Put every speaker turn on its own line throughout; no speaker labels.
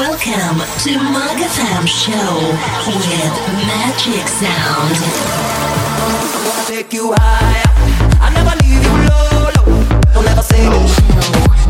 Welcome to Mug Show with Magic Sound. Take you. I never leave you low, low. Don't ever say no.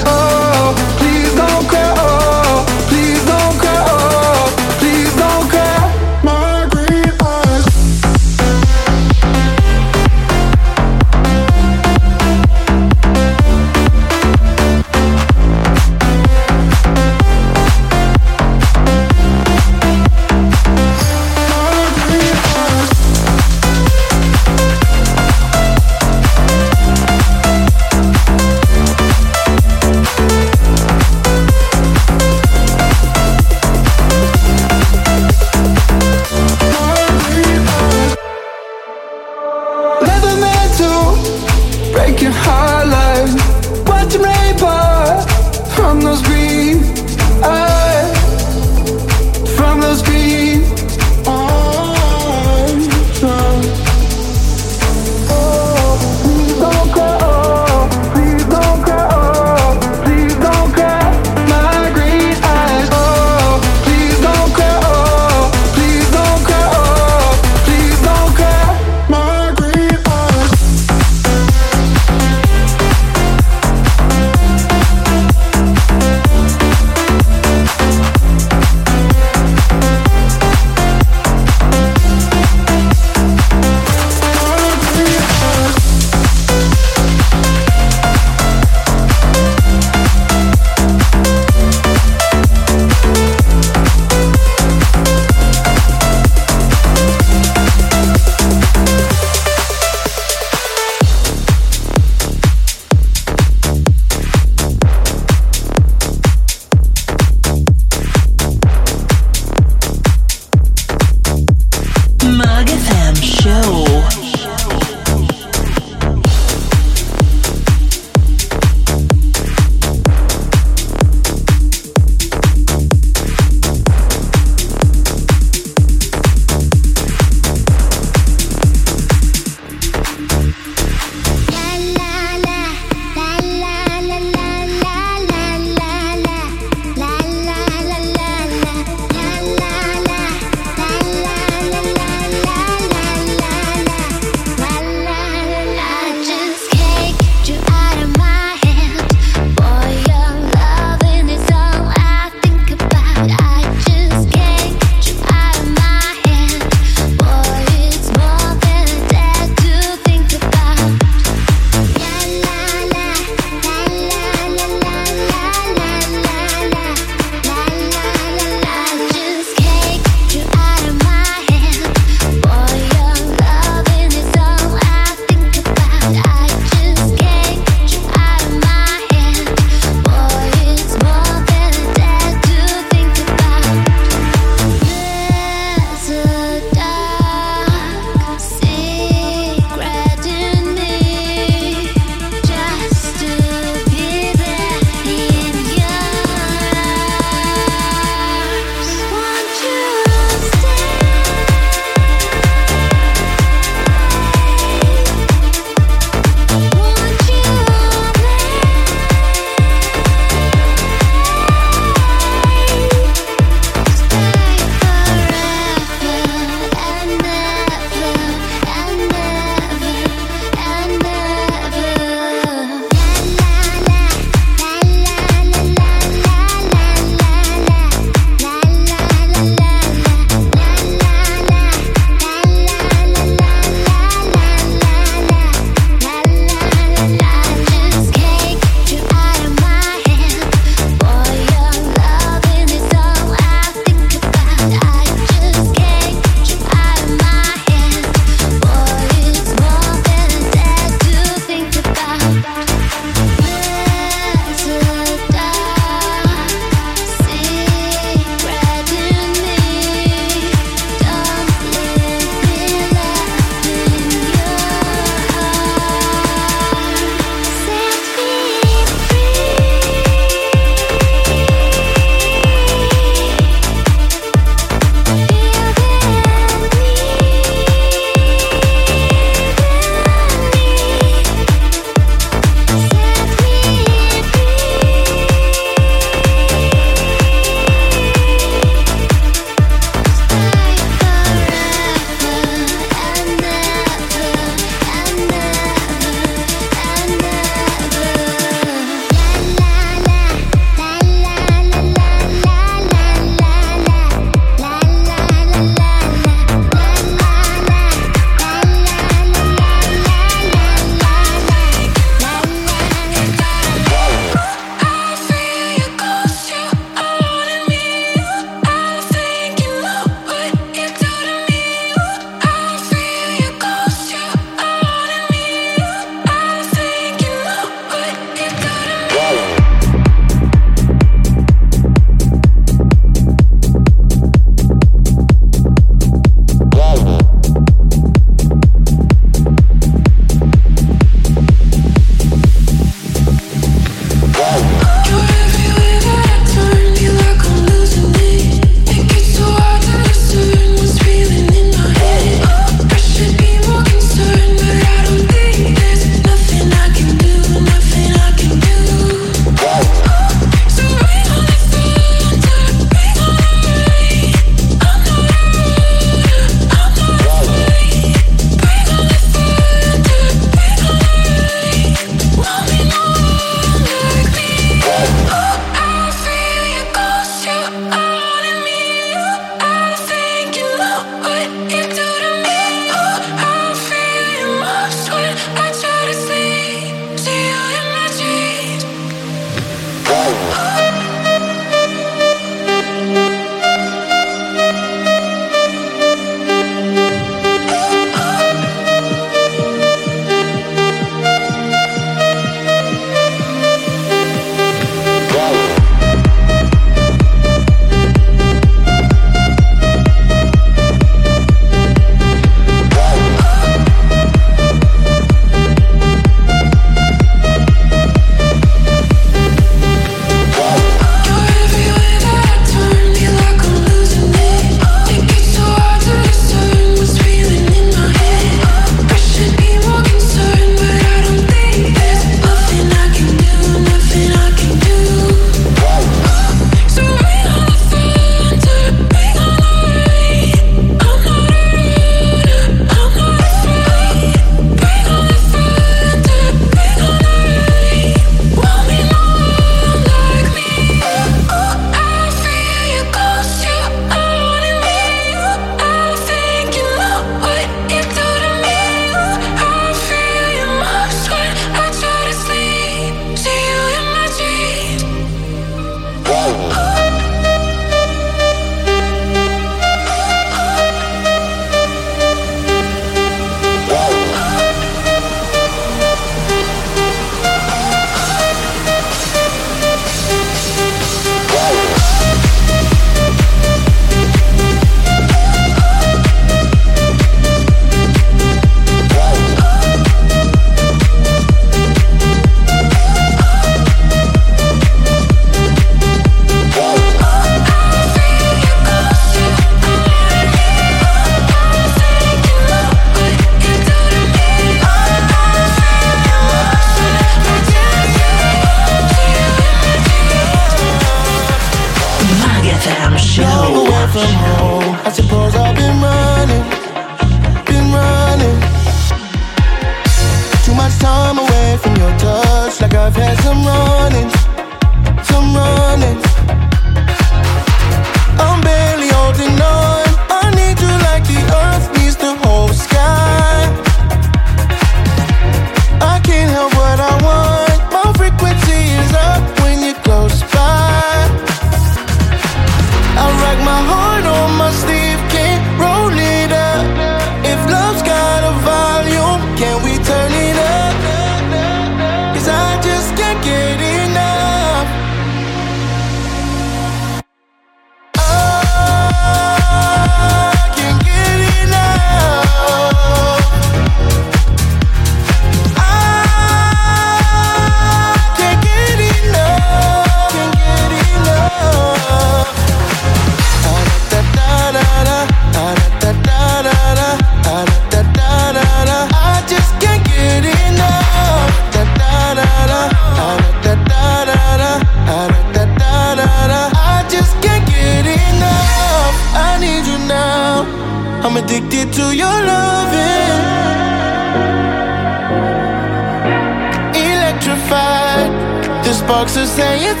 Cause I just can't get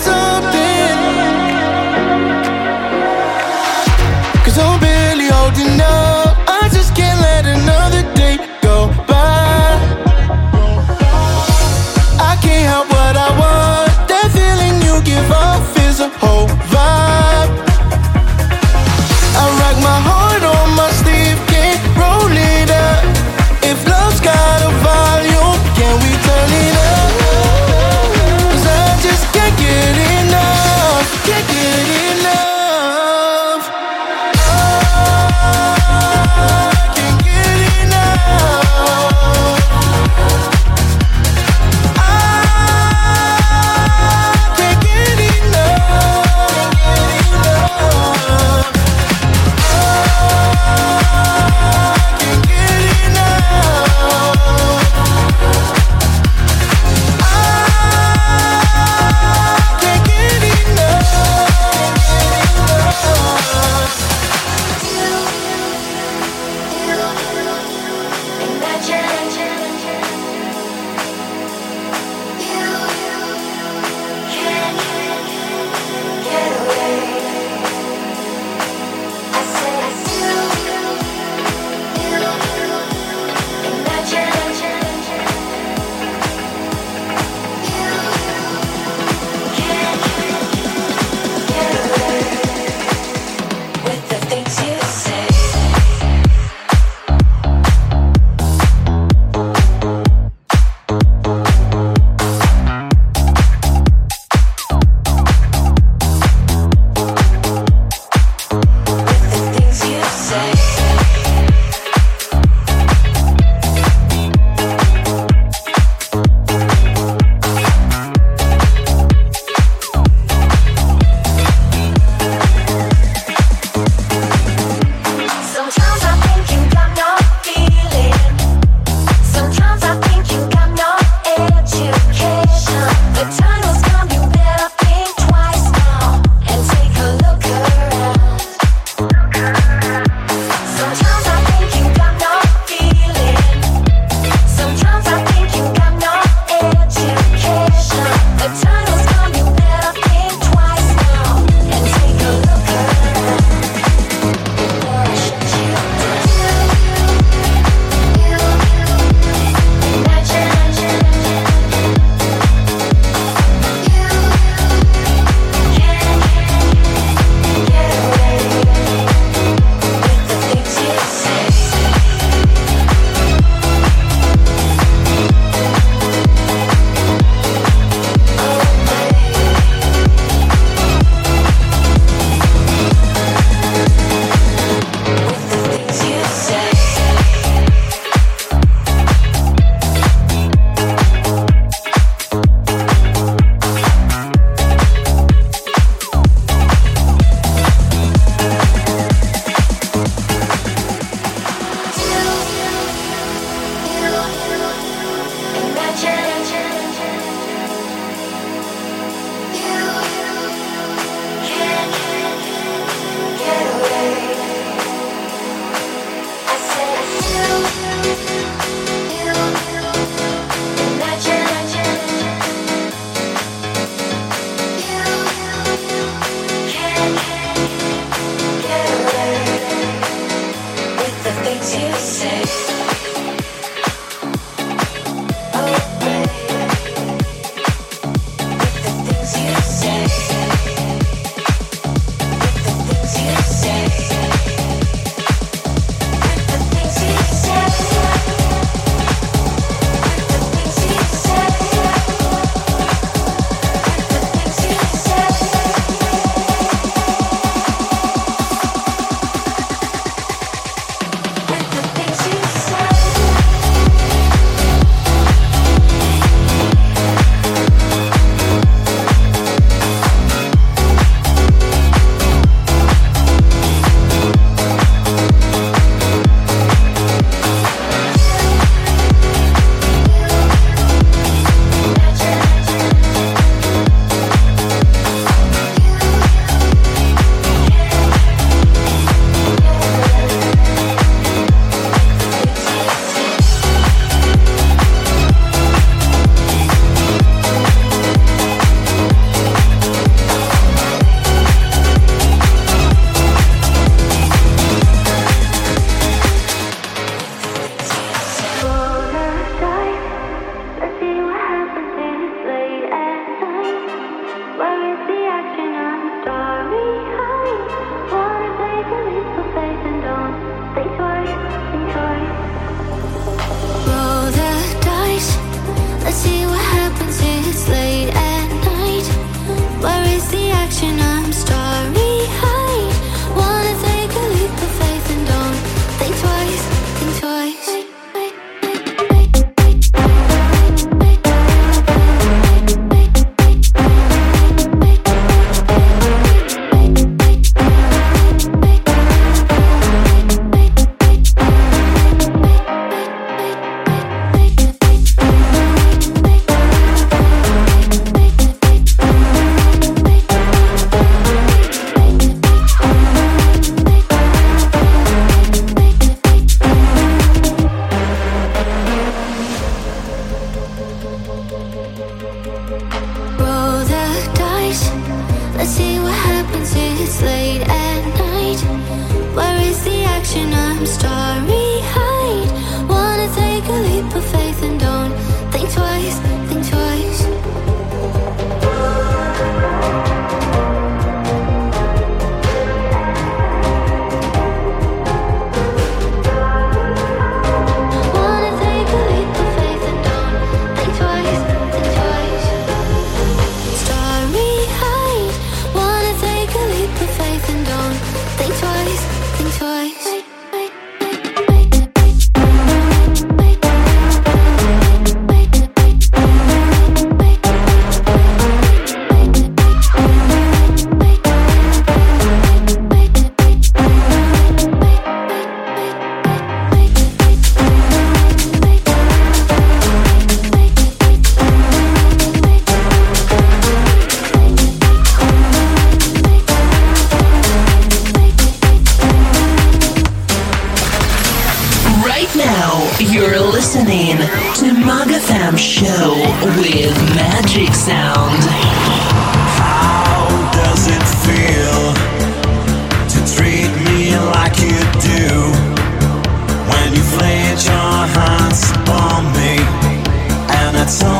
You're listening to MAG FM Show with Magic Sound.
How does it feel to treat me like you do when you flail your hands on me and it's all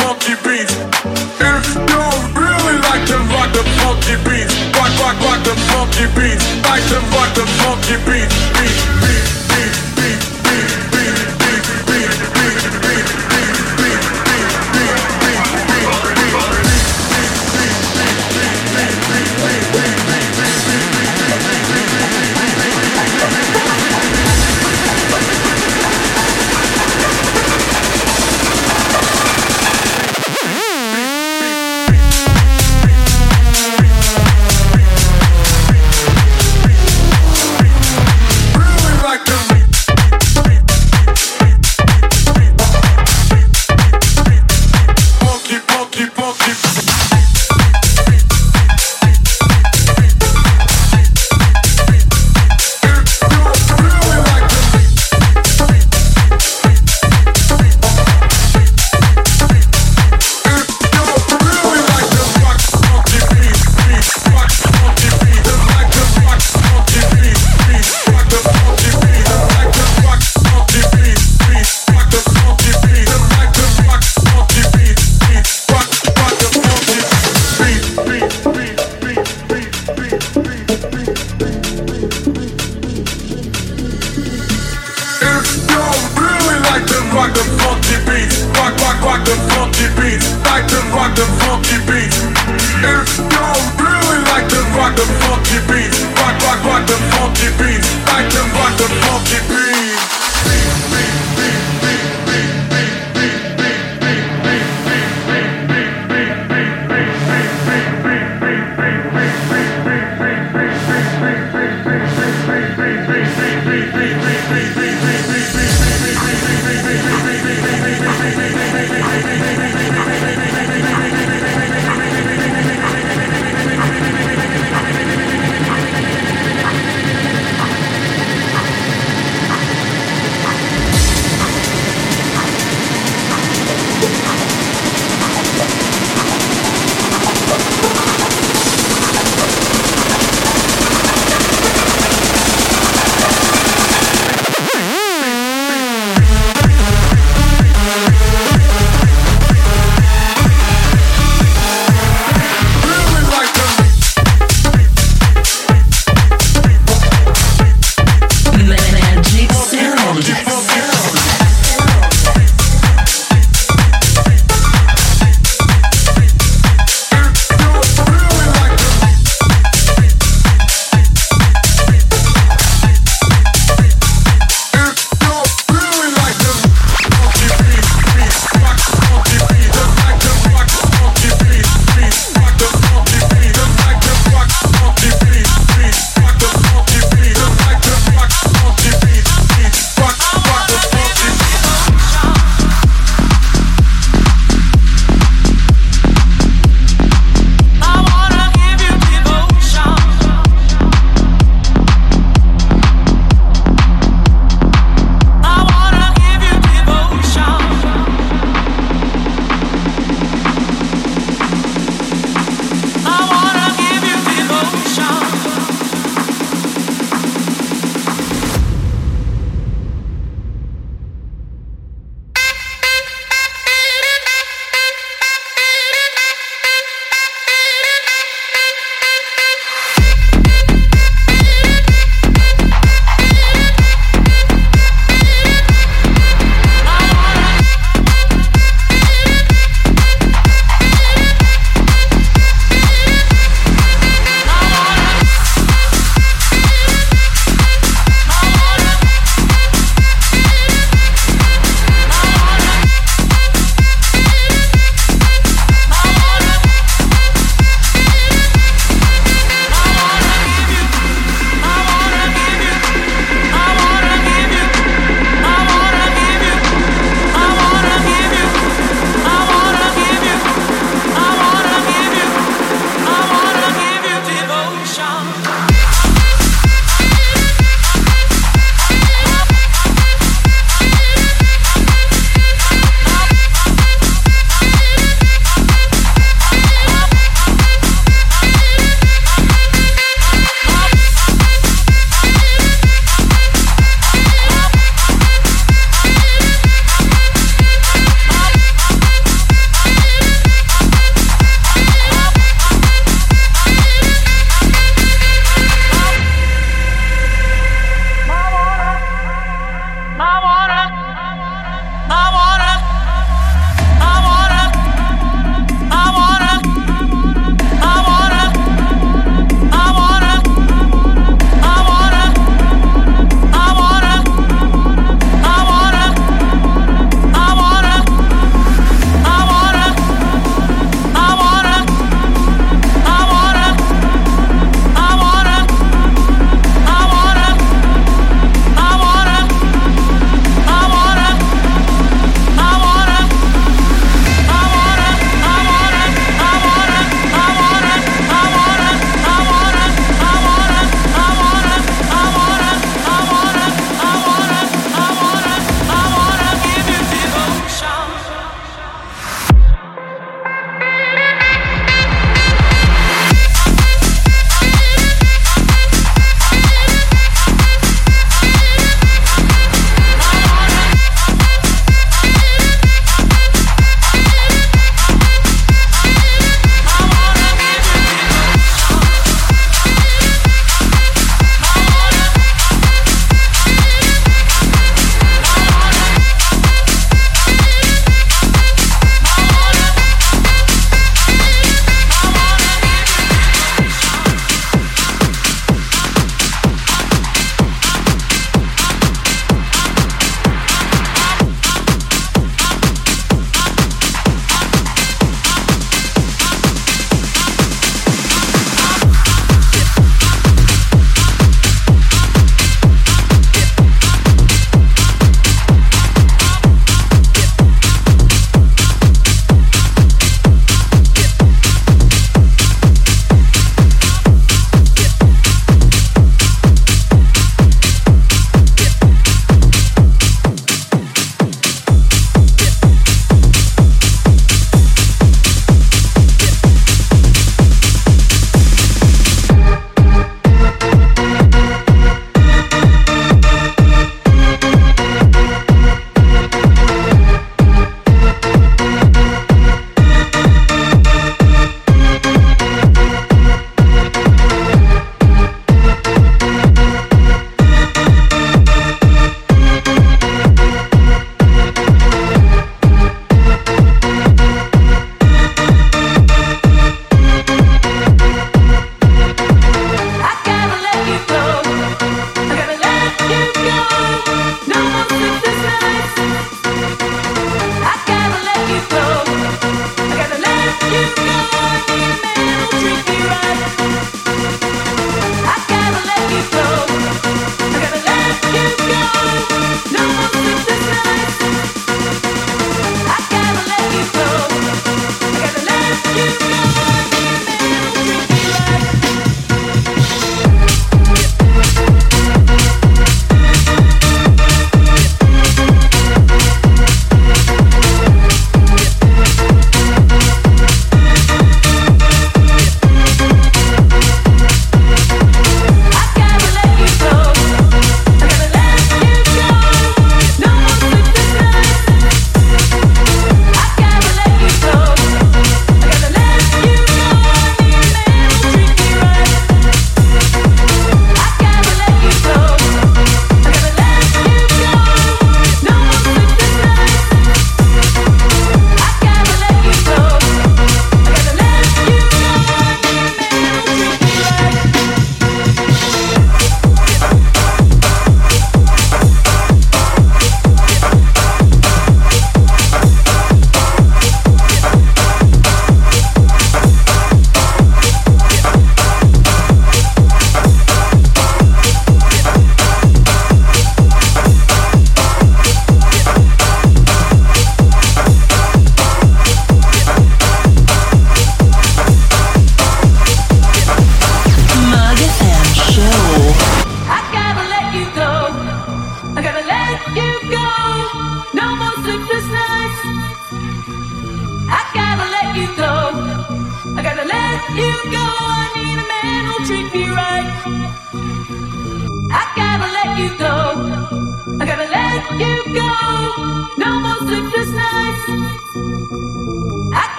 funky beats. If you really like to rock the funky beats, rock, rock, rock the funky beats, like to rock the funky beats.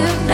Lost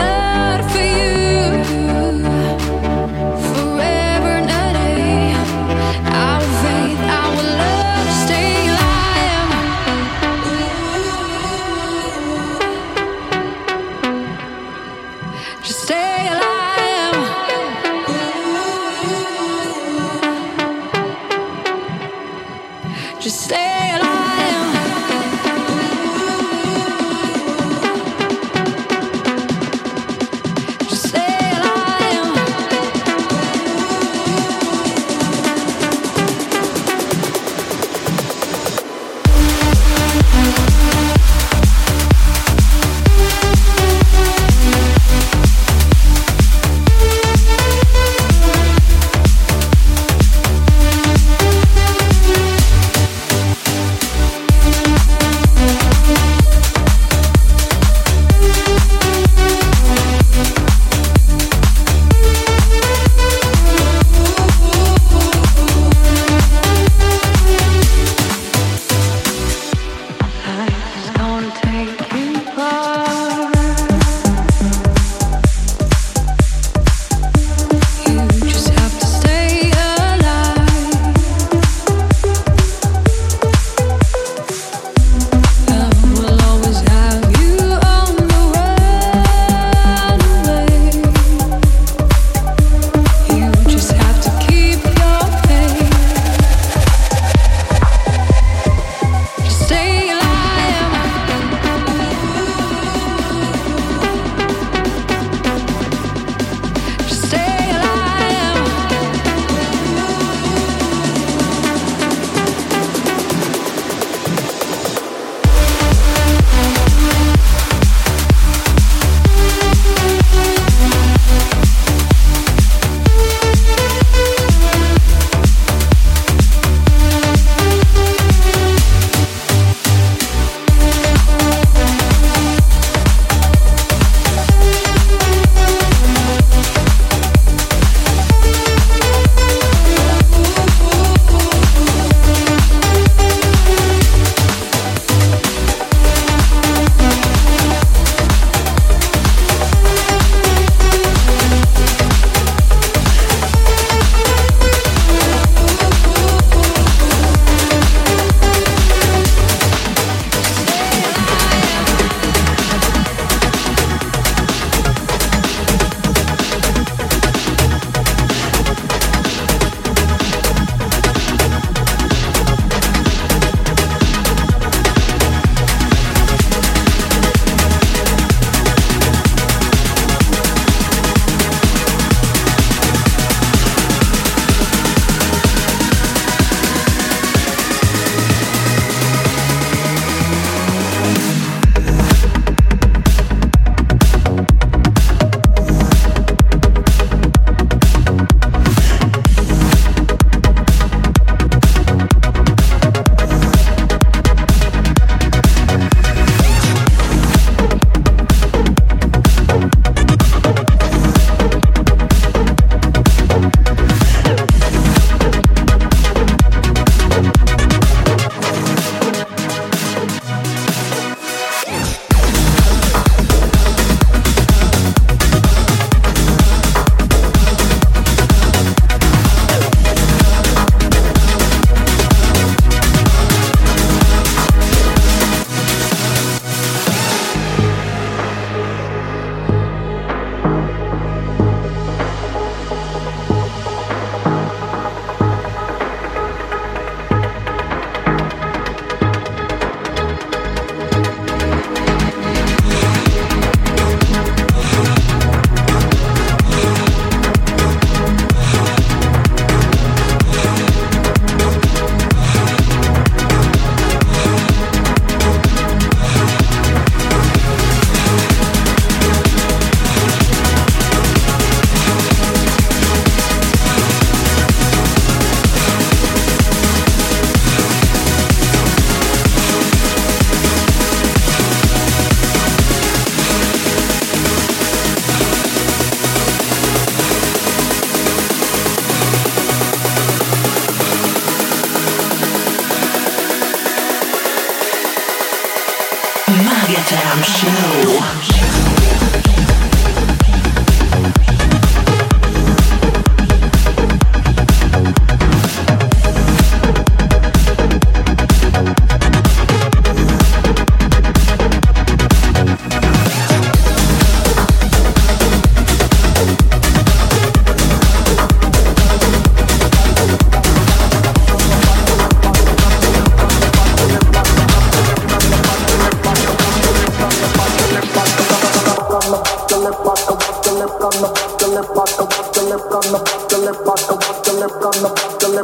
lip on the, walk the lip on the, walk the lip.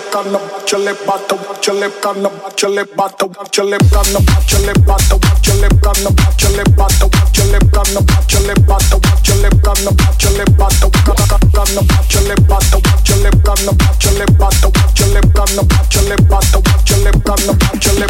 chilip on the chilip on the chilip on
the chilip on the chilip on the chilip on the chilip on the chilip on the chilip on the chilip on the chilip on the chilip on the chilip on the chilip on the chilip on the chilip on the chilip on the chilip on the chilip on the chilip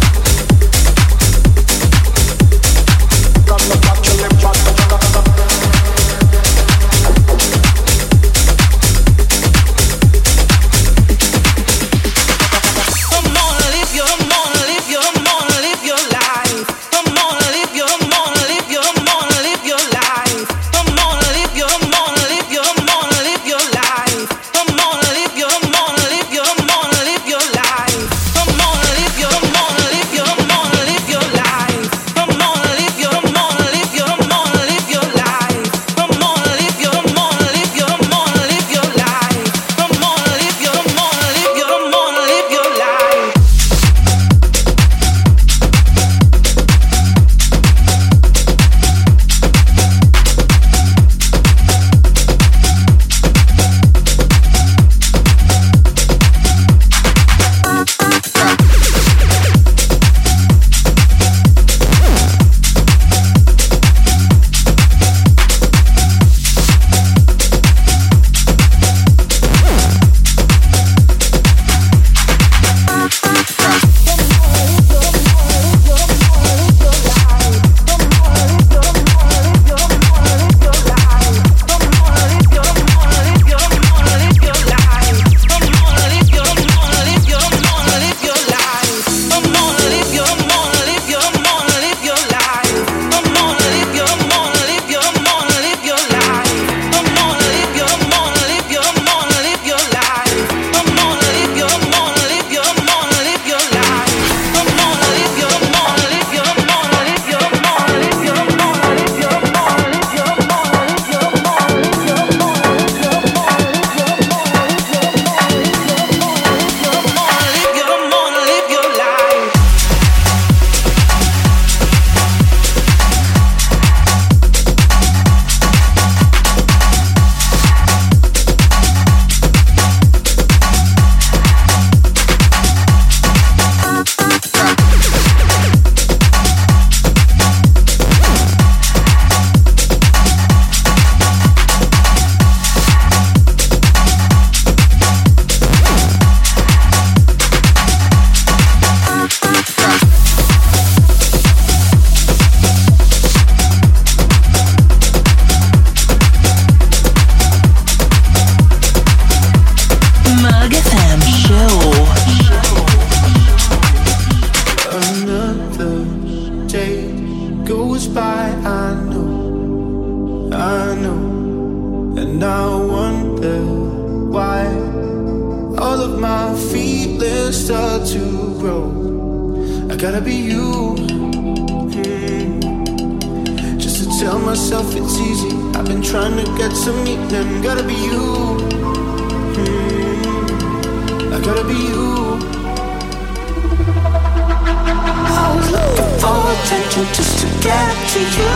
just to get to you,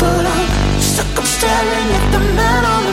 but I'm stuck. I'm staring at the man